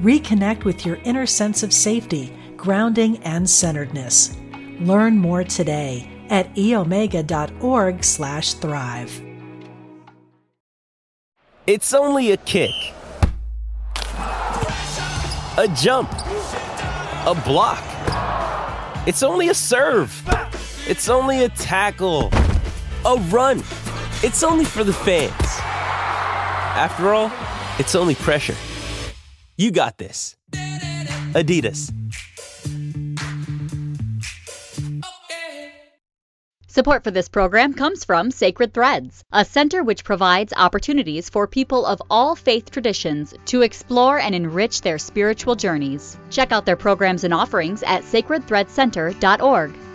Reconnect with your inner sense of safety, grounding, and centeredness. Learn more today at eomega.org slash thrive. It's only a kick, a jump, a block. It's only a serve. It's only a tackle, a run. It's only for the fans. After all, it's only pressure. You got this. Adidas. Support for this program comes from Sacred Threads, a center which provides opportunities for people of all faith traditions to explore and enrich their spiritual journeys. Check out their programs and offerings at sacredthreadcenter.org.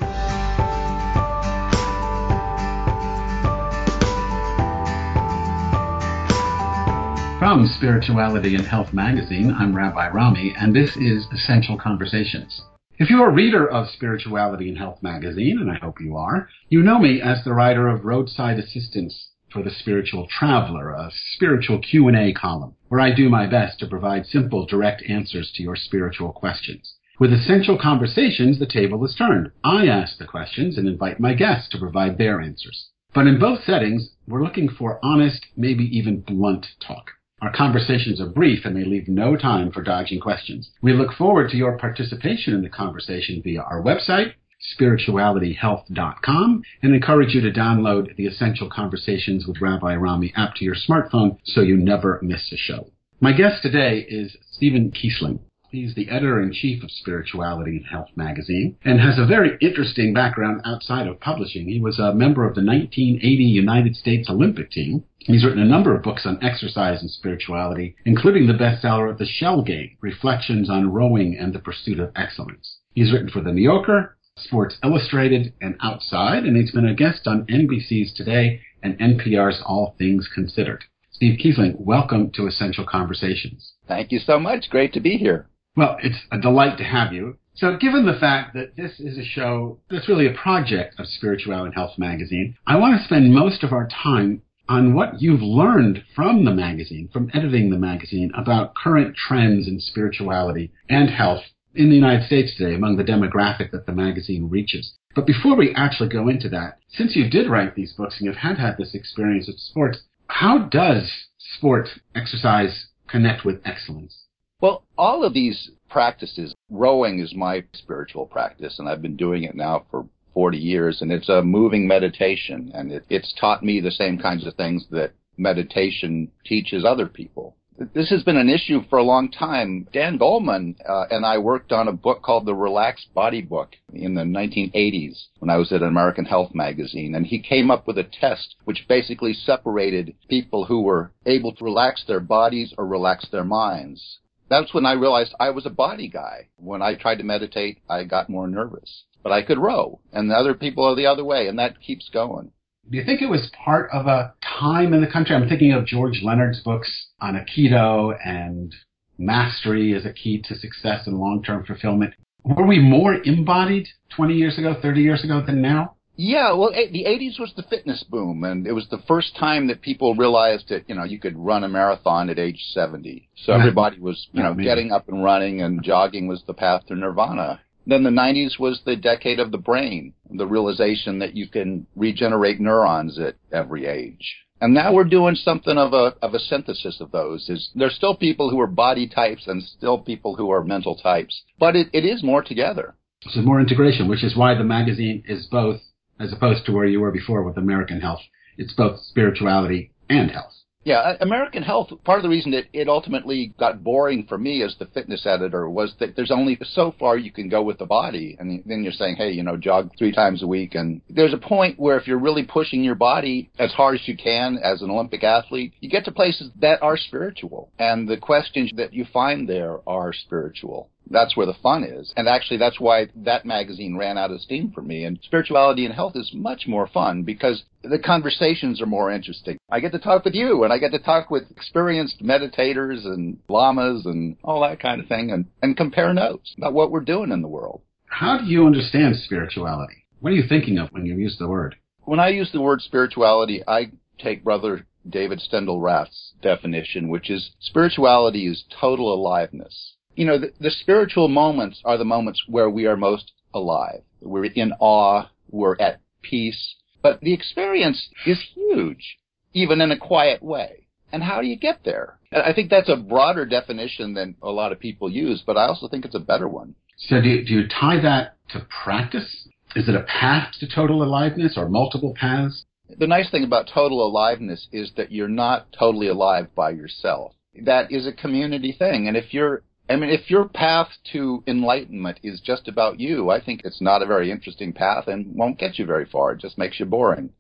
From Spirituality and Health magazine, I'm Rabbi Rami, and this is Essential Conversations. If you're a reader of Spirituality and Health magazine, and I hope you are, you know me as the writer of Roadside Assistance for the Spiritual Traveler, a spiritual Q&A column, where I do my best to provide simple, direct answers to your spiritual questions. With Essential Conversations, the table is turned. I ask the questions and invite my guests to provide their answers. But in both settings, we're looking for honest, maybe even blunt talk. Our conversations are brief and they leave no time for dodging questions. We look forward to your participation in the conversation via our website, spiritualityhealth.com, and encourage you to download the Essential Conversations with Rabbi Rami app to your smartphone so you never miss a show. My guest today is Stephen Kiesling. He's the editor in chief of Spirituality and Health magazine and has a very interesting background outside of publishing. He was a member of the 1980 United States Olympic team. He's written a number of books on exercise and spirituality, including the bestseller of The Shell Game, Reflections on Rowing and the Pursuit of Excellence. He's written for The New Yorker, Sports Illustrated, and Outside, and he's been a guest on NBC's Today and NPR's All Things Considered. Steve Kiesling, welcome to Essential Conversations. Thank you so much. Great to be here. Well, it's a delight to have you. So, given the fact that this is a show that's really a project of Spirituality and Health magazine, I want to spend most of our time on what you've learned from the magazine, from editing the magazine, about current trends in spirituality and health in the United States today among the demographic that the magazine reaches. But before we actually go into that, since you did write these books and you've had had this experience with sports, how does sport exercise connect with excellence? Well, all of these practices, rowing is my spiritual practice, and I've been doing it now for 40 years, and it's a moving meditation, and it, it's taught me the same kinds of things that meditation teaches other people. This has been an issue for a long time. Dan Goleman uh, and I worked on a book called The Relaxed Body Book in the 1980s when I was at American Health magazine. And he came up with a test which basically separated people who were able to relax their bodies or relax their minds that's when I realized I was a body guy. When I tried to meditate, I got more nervous. But I could row, and the other people are the other way, and that keeps going. Do you think it was part of a time in the country? I'm thinking of George Leonard's books on Aikido and mastery as a key to success and long-term fulfillment. Were we more embodied 20 years ago, 30 years ago than now? Yeah, well, eh, the 80s was the fitness boom, and it was the first time that people realized that, you know, you could run a marathon at age 70. So everybody was, you know, getting up and running, and jogging was the path to nirvana. Then the 90s was the decade of the brain, the realization that you can regenerate neurons at every age. And now we're doing something of a of a synthesis of those. Is there's still people who are body types and still people who are mental types, but it, it is more together. So more integration, which is why the magazine is both as opposed to where you were before with American Health. It's both spirituality and health. Yeah, uh, American Health, part of the reason that it ultimately got boring for me as the fitness editor was that there's only so far you can go with the body. And then you're saying, hey, you know, jog three times a week. And there's a point where if you're really pushing your body as hard as you can as an Olympic athlete, you get to places that are spiritual. And the questions that you find there are spiritual. That's where the fun is. And actually, that's why that magazine ran out of steam for me. And spirituality and health is much more fun because the conversations are more interesting. I get to talk with you and I get to talk with experienced meditators and lamas and all that kind of thing and, and compare notes about what we're doing in the world. How do you understand spirituality? What are you thinking of when you use the word? When I use the word spirituality, I take Brother David Steindl-Rast's definition, which is spirituality is total aliveness you know, the, the spiritual moments are the moments where we are most alive. We're in awe. We're at peace. But the experience is huge, even in a quiet way. And how do you get there? I think that's a broader definition than a lot of people use, but I also think it's a better one. So do you, do you tie that to practice? Is it a path to total aliveness or multiple paths? The nice thing about total aliveness is that you're not totally alive by yourself. That is a community thing. And if you're I mean, if your path to enlightenment is just about you, I think it's not a very interesting path and won't get you very far. It just makes you boring.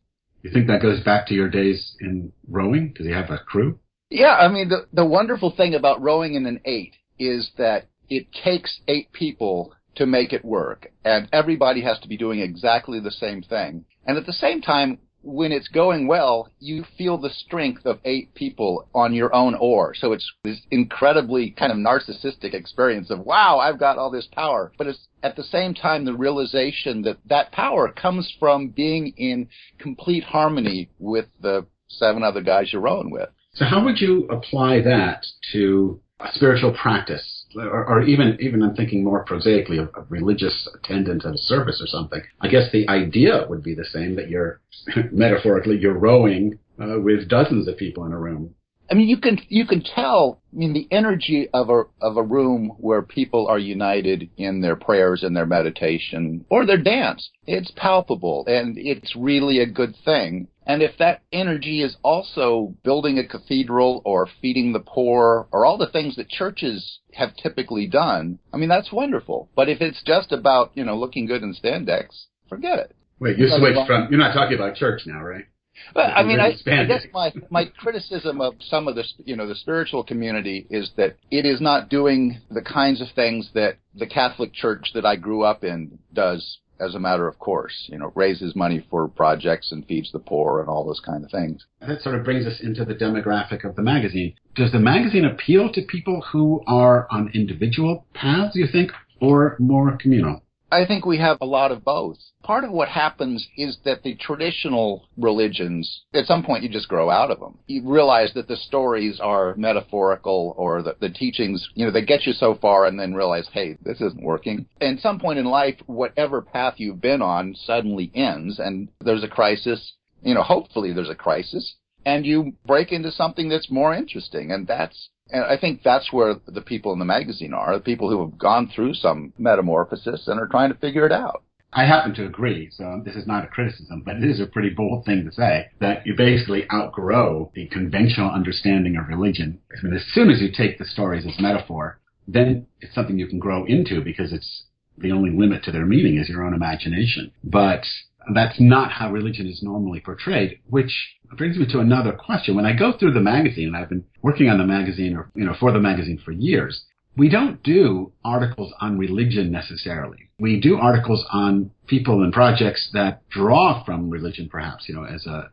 You think that goes back to your days in rowing? Does he have a crew? Yeah, I mean, the, the wonderful thing about rowing in an eight is that it takes eight people to make it work, and everybody has to be doing exactly the same thing. And at the same time, when it's going well, you feel the strength of eight people on your own oar. So it's this incredibly kind of narcissistic experience of, wow, I've got all this power. But it's at the same time the realization that that power comes from being in complete harmony with the seven other guys you're rowing with. So how would you apply that to a spiritual practice? Or, or, even even I'm thinking more prosaically of, of religious attendant at a service or something. I guess the idea would be the same that you're metaphorically you're rowing uh, with dozens of people in a room. I mean, you can you can tell. I mean, the energy of a of a room where people are united in their prayers and their meditation or their dance. It's palpable, and it's really a good thing. And if that energy is also building a cathedral or feeding the poor or all the things that churches have typically done, I mean, that's wonderful. But if it's just about, you know, looking good in spandex, forget it. Wait, you switched from, you're not talking about church now, right? But I mean, I, I, guess my my criticism of some of the you know the spiritual community is that it is not doing the kinds of things that the Catholic Church that I grew up in does as a matter of course. You know, raises money for projects and feeds the poor and all those kind of things. That sort of brings us into the demographic of the magazine. Does the magazine appeal to people who are on individual paths, you think, or more communal? I think we have a lot of both. Part of what happens is that the traditional religions, at some point you just grow out of them. You realize that the stories are metaphorical or the, the teachings, you know, they get you so far and then realize, hey, this isn't working. And some point in life, whatever path you've been on suddenly ends and there's a crisis. You know, hopefully there's a crisis and you break into something that's more interesting. And that's and I think that's where the people in the magazine are, the people who have gone through some metamorphosis and are trying to figure it out. I happen to agree, so this is not a criticism, but it is a pretty bold thing to say that you basically outgrow the conventional understanding of religion. I mean, as soon as you take the stories as metaphor, then it's something you can grow into because it's the only limit to their meaning is your own imagination. But that's not how religion is normally portrayed, which brings me to another question. When I go through the magazine, and I've been working on the magazine or, you know, for the magazine for years, we don't do articles on religion necessarily. We do articles on people and projects that draw from religion, perhaps, you know, as a,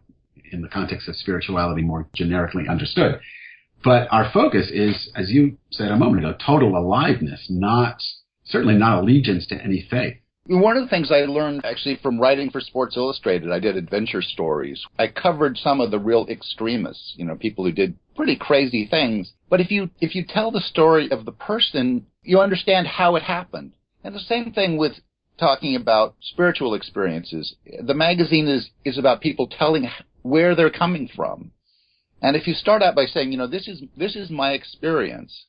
in the context of spirituality more generically understood. But our focus is, as you said a moment ago, total aliveness, not, certainly not allegiance to any faith. One of the things I learned actually from writing for Sports Illustrated, I did adventure stories. I covered some of the real extremists, you know, people who did pretty crazy things. But if you if you tell the story of the person, you understand how it happened. And the same thing with talking about spiritual experiences. The magazine is is about people telling where they're coming from. And if you start out by saying, you know, this is this is my experience,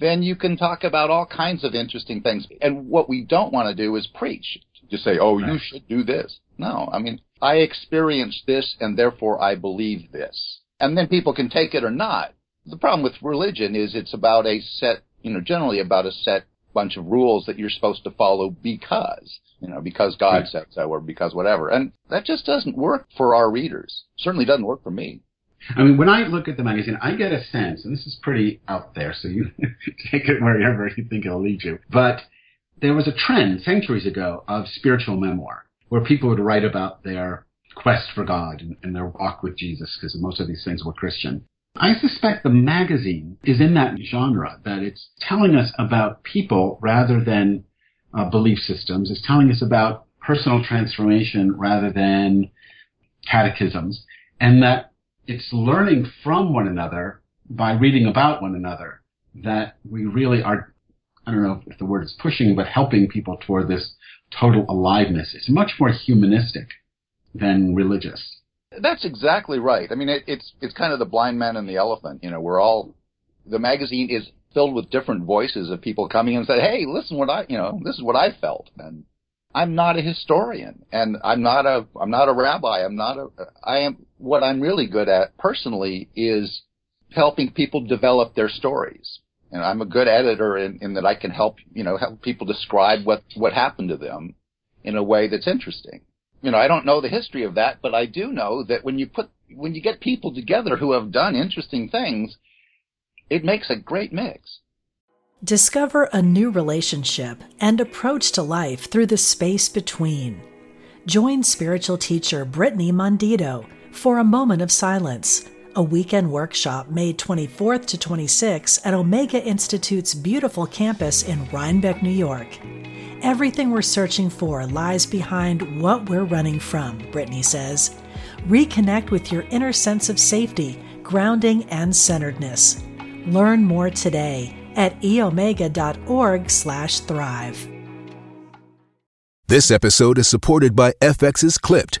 then you can talk about all kinds of interesting things. And what we don't want to do is preach. Just say, oh, right. you should do this. No, I mean, I experienced this and therefore I believe this. and then people can take it or not. The problem with religion is it's about a set, you know, generally about a set bunch of rules that you're supposed to follow because, you know, because God right. said so or because whatever. And that just doesn't work for our readers. Certainly doesn't work for me. I mean, when I look at the magazine, I get a sense, and this is pretty out there, so you take it wherever you think it'll lead you. But there was a trend centuries ago of spiritual memoir where people would write about their quest for God and, and their walk with Jesus, because most of these things were Christian. I suspect the magazine is in that genre, that it's telling us about people rather than uh, belief systems. It's telling us about personal transformation rather than catechisms, and that it's learning from one another by reading about one another that we really are, I don't know if the word is pushing, but helping people toward this total aliveness. It's much more humanistic than religious. That's exactly right. I mean, it, it's it's kind of the blind man and the elephant. You know, we're all the magazine is filled with different voices of people coming in and say, "Hey, listen, what I you know, this is what I felt." And I'm not a historian, and I'm not a I'm not a rabbi. I'm not a I am what I'm really good at personally is helping people develop their stories. And I'm a good editor in, in that I can help you know help people describe what what happened to them in a way that's interesting you know, I don't know the history of that, but I do know that when you put, when you get people together who have done interesting things, it makes a great mix. Discover a new relationship and approach to life through the space between. Join spiritual teacher Brittany Mondito for a moment of silence, a weekend workshop May 24th to 26th at Omega Institute's beautiful campus in Rhinebeck, New York. Everything we're searching for lies behind what we're running from, Brittany says. Reconnect with your inner sense of safety, grounding, and centeredness. Learn more today at eomega.org/thrive. This episode is supported by FX's Clipped,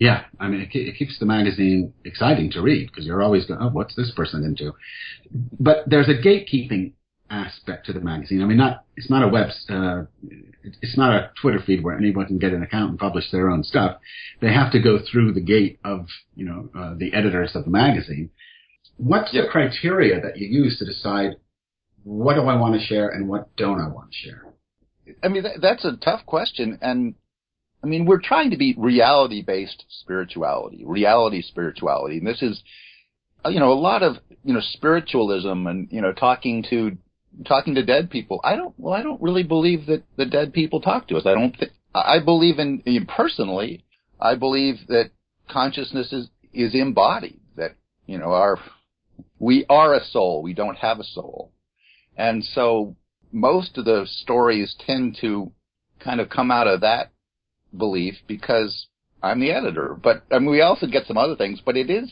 Yeah, I mean, it, it keeps the magazine exciting to read because you're always going, oh, what's this person into? But there's a gatekeeping aspect to the magazine. I mean, not it's not a web, uh, it's not a Twitter feed where anyone can get an account and publish their own stuff. They have to go through the gate of you know uh, the editors of the magazine. What's the criteria that you use to decide what do I want to share and what don't I want to share? I mean, that's a tough question, and I mean, we're trying to be reality-based spirituality, reality spirituality, and this is, uh, you know, a lot of you know spiritualism and you know talking to talking to dead people. I don't. Well, I don't really believe that the dead people talk to us. I don't. think, I believe in, in personally. I believe that consciousness is is embodied. That you know our we are a soul. We don't have a soul, and so most of the stories tend to kind of come out of that belief because I'm the editor. But I mean, we also get some other things. But it is.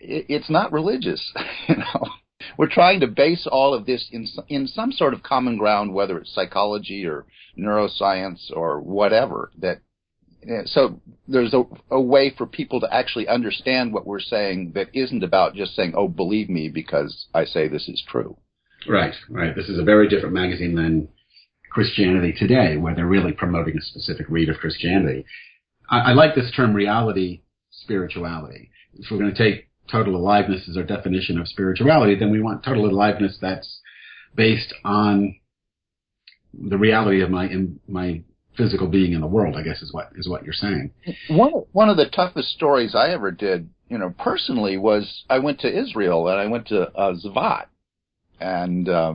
It, it's not religious, you know we're trying to base all of this in in some sort of common ground, whether it's psychology or neuroscience or whatever. That eh, so there's a, a way for people to actually understand what we're saying that isn't about just saying, "Oh, believe me because I say this is true." Right, right. This is a very different magazine than Christianity Today, where they're really promoting a specific read of Christianity. I, I like this term reality spirituality. If we're going to take total aliveness as our definition of spirituality, then we want total aliveness that's based on the reality of my in, my physical being in the world. I guess is what is what you're saying. One one of the toughest stories I ever did, you know, personally was I went to Israel and I went to uh, Tzfat, and uh,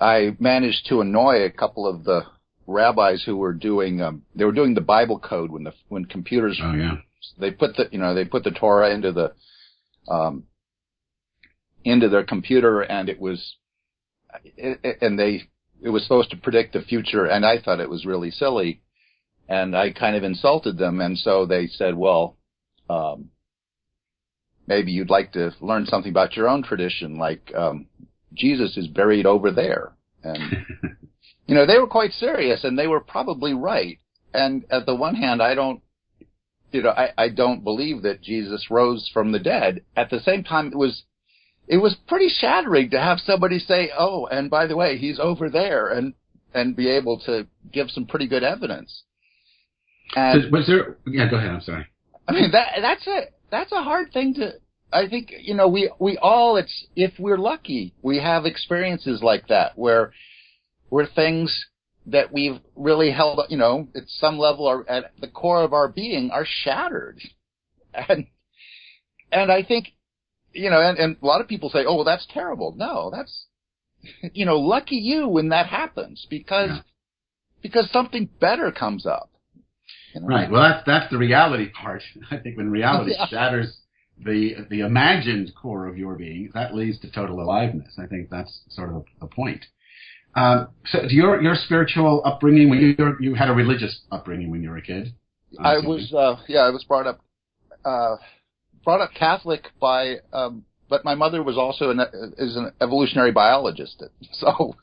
I managed to annoy a couple of the rabbis who were doing um, they were doing the Bible code when the when computers Oh yeah. they put the you know they put the Torah into the um, into their computer and it was it, it- and they it was supposed to predict the future and I thought it was really silly and I kind of insulted them and so they said well um, maybe you'd like to learn something about your own tradition like um, Jesus is buried over there and you know they were quite serious and they were probably right and at the one hand I don't you know, I, I don't believe that Jesus rose from the dead. At the same time, it was, it was pretty shattering to have somebody say, "Oh, and by the way, he's over there," and and be able to give some pretty good evidence. And was there? Yeah, go ahead. I'm sorry. I mean that that's a that's a hard thing to. I think you know we we all it's if we're lucky we have experiences like that where where things that we've really held you know at some level or at the core of our being are shattered and and I think you know and, and a lot of people say oh well that's terrible no that's you know lucky you when that happens because Yeah. because something better comes up you know? Right. Well, that's that's the reality part. I think when reality Yeah. shatters the the imagined core of your being, that leads to total aliveness. I think that's sort of the point. Um, so, your your spiritual upbringing when you you had a religious upbringing when you were a kid. I was, uh, yeah, I was brought up, uh, brought up Catholic by, um, but my mother was also an, is an evolutionary biologist. So,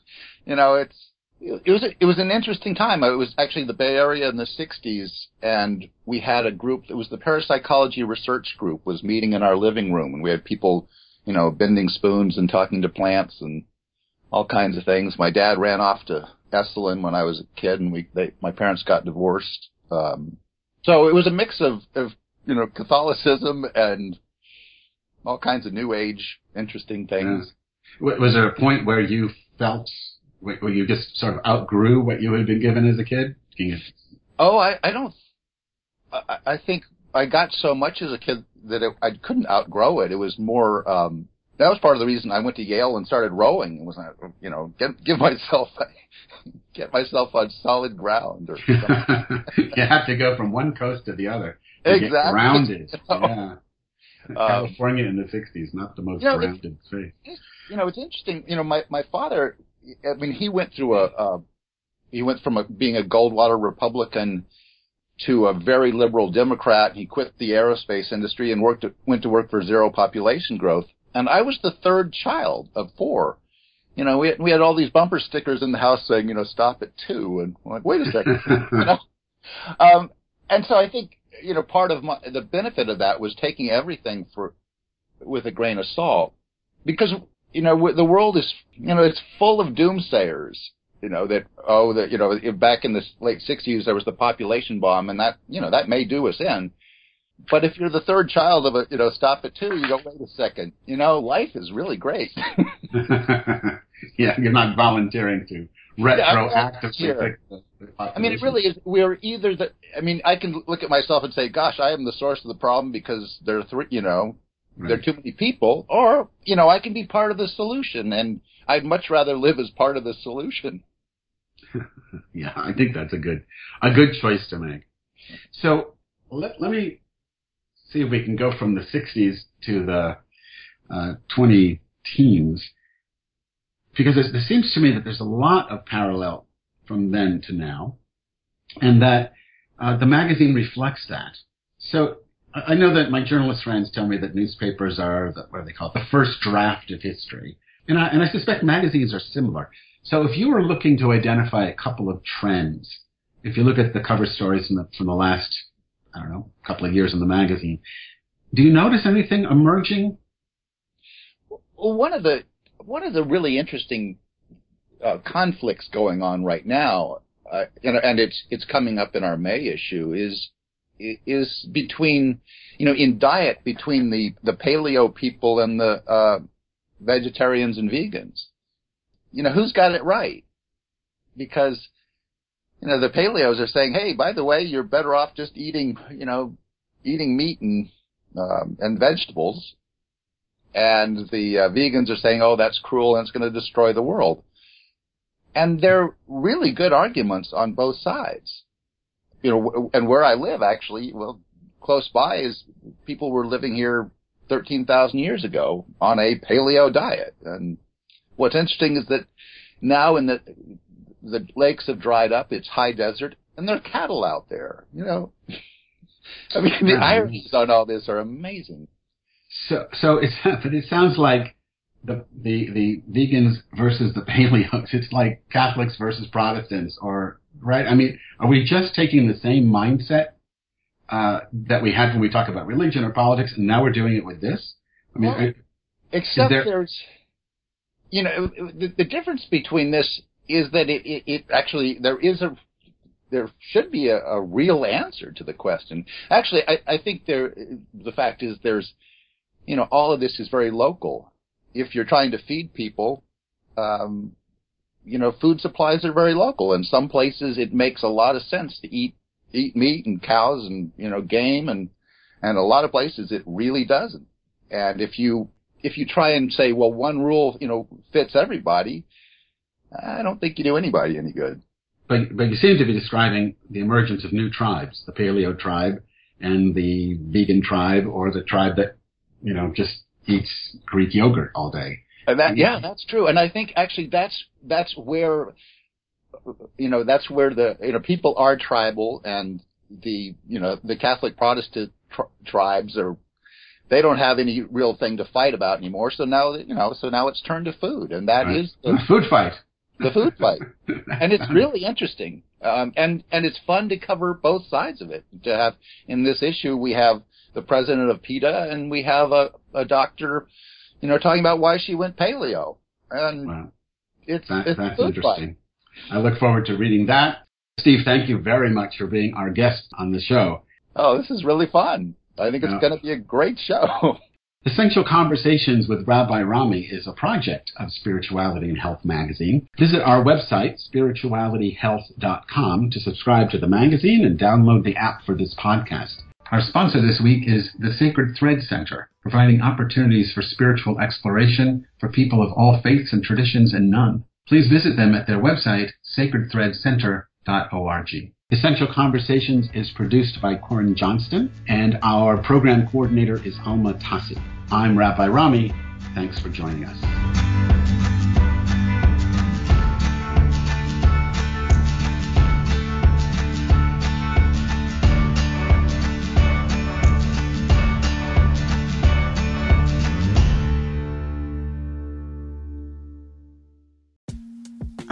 you know, it's, it was, a, it was an interesting time. It was actually the Bay Area in the 60s and we had a group, it was the parapsychology research group was meeting in our living room and we had people, you know, bending spoons and talking to plants and all kinds of things. My dad ran off to Esalen when I was a kid and we, they, my parents got divorced. Um, so it was a mix of, of you know Catholicism and all kinds of New Age interesting things. W- Was there a point where you felt where where you just sort of outgrew what you had been given as a kid? Can you- Oh, I, I don't. I, I think I got so much as a kid that it, I couldn't outgrow it. It was more. um that was part of the reason I went to Yale and started rowing. It was I, you know, get, give myself get myself on solid ground or you have to go from one coast to the other to get Exactly. grounded. Oh. Yeah. Um, California in the '60s, not the most You know, grounded state. you know, it's interesting. You know, my my father. I mean, he went through a. a he went from a, being a Goldwater Republican to a very liberal Democrat. He quit the aerospace industry and worked went to work for zero population growth. And I was the third child of four. You know, we had, we had all these bumper stickers in the house saying, you know, stop at two. And I'm like, wait a second. you know? Um, and so I think, you know, part of my, the benefit of that was taking everything for, with a grain of salt. Because, you know, the world is, you know, it's full of doomsayers. You know, that, oh, that, you know, if back in the late 60s there was the population bomb and that, you know, that may do us in. But if you're the third child of a, you know, stop at two, you go, wait a second. You know, life is really great. yeah, you're not volunteering to retroactively Yeah, fix the, the I mean, it really is. We're either the. I mean, I can look at myself and say, "Gosh, I am the source of the problem because there are three. You know, Right. there are too many people." Or, you know, I can be part of the solution, and I'd much rather live as part of the solution. Yeah, I think that's a good a good choice to make. So let let me see if we can go from the '60s to the uh, 20 teens, because it seems to me that there's a lot of parallel from then to now, and that uh, the magazine reflects that. So I know that my journalist friends tell me that newspapers are the, what do they call it, the first draft of history, and I, and I suspect magazines are similar. So if you were looking to identify a couple of trends, if you look at the cover stories from the, from the last, I don't know, couple of years in the magazine, do you notice anything emerging? Well, one of the one of the really interesting uh, conflicts going on right now, uh, know, and it's it's coming up in our May issue is is between you know in diet between the the paleo people and the uh, vegetarians and vegans. You know who's got it right? Because you know the paleos are saying, hey, by the way, you're better off just eating you know eating meat and um, and vegetables and the uh, vegans are saying, "Oh, that's cruel and it's going to destroy the world." And they're really good arguments on both sides. You know, and where I live, actually, well, close by is people were living here 13,000 years ago on a paleo diet. And what's interesting is that now in the the lakes have dried up, it's high desert, and there are cattle out there. You know, I mean, the ironies on all this are amazing. So, so it's but it sounds like the the the vegans versus the paleos. It's like Catholics versus Protestants, or right? I mean, are we just taking the same mindset uh, that we had when we talk about religion or politics, and now we're doing it with this? I mean, well, except there... there's, you know, the, the difference between this is that it, it, it actually there is a there should be a, a, real answer to the question. Actually, I, I think there the fact is there's you know all of this is very local. If you're trying to feed people, um, you know, food supplies are very local. In some places, it makes a lot of sense to eat eat meat and cows and you know game and and a lot of places it really doesn't. And if you if you try and say, well, one rule you know fits everybody, I don't think you do anybody any good. But, but you seem to be describing the emergence of new tribes, the paleo tribe and the vegan tribe or the tribe that, you know, just eats Greek yogurt all day. And that, yeah, that's true. And I think actually that's, that's where, you know, that's where the, you know, people are tribal and the, you know, the Catholic Protestant tri- tribes are, they don't have any real thing to fight about anymore. So now, you know, so now it's turned to food and that right. is the food fight the food fight, and it's really interesting. Um, and and it's fun to cover both sides of it. To have in this issue, we have the president of PETA, and we have a, a doctor, you know, talking about why she went paleo. And wow. it's, that, it's that's interesting. Fight. I look forward to reading that. Steve, thank you very much for being our guest on the show. Oh, this is really fun. I think it's yeah. going to be a great show. Essential Conversations with Rabbi Rami is a project of Spirituality and Health magazine. Visit our website, spiritualityhealth.com, to subscribe to the magazine and download the app for this podcast. Our sponsor this week is the Sacred Thread Center, providing opportunities for spiritual exploration for people of all faiths and traditions and none. Please visit them at their website, sacredthreadcenter.org. Essential Conversations is produced by Corin Johnston, and our program coordinator is Alma Tassi. I'm Rabbi Rami. Thanks for joining us.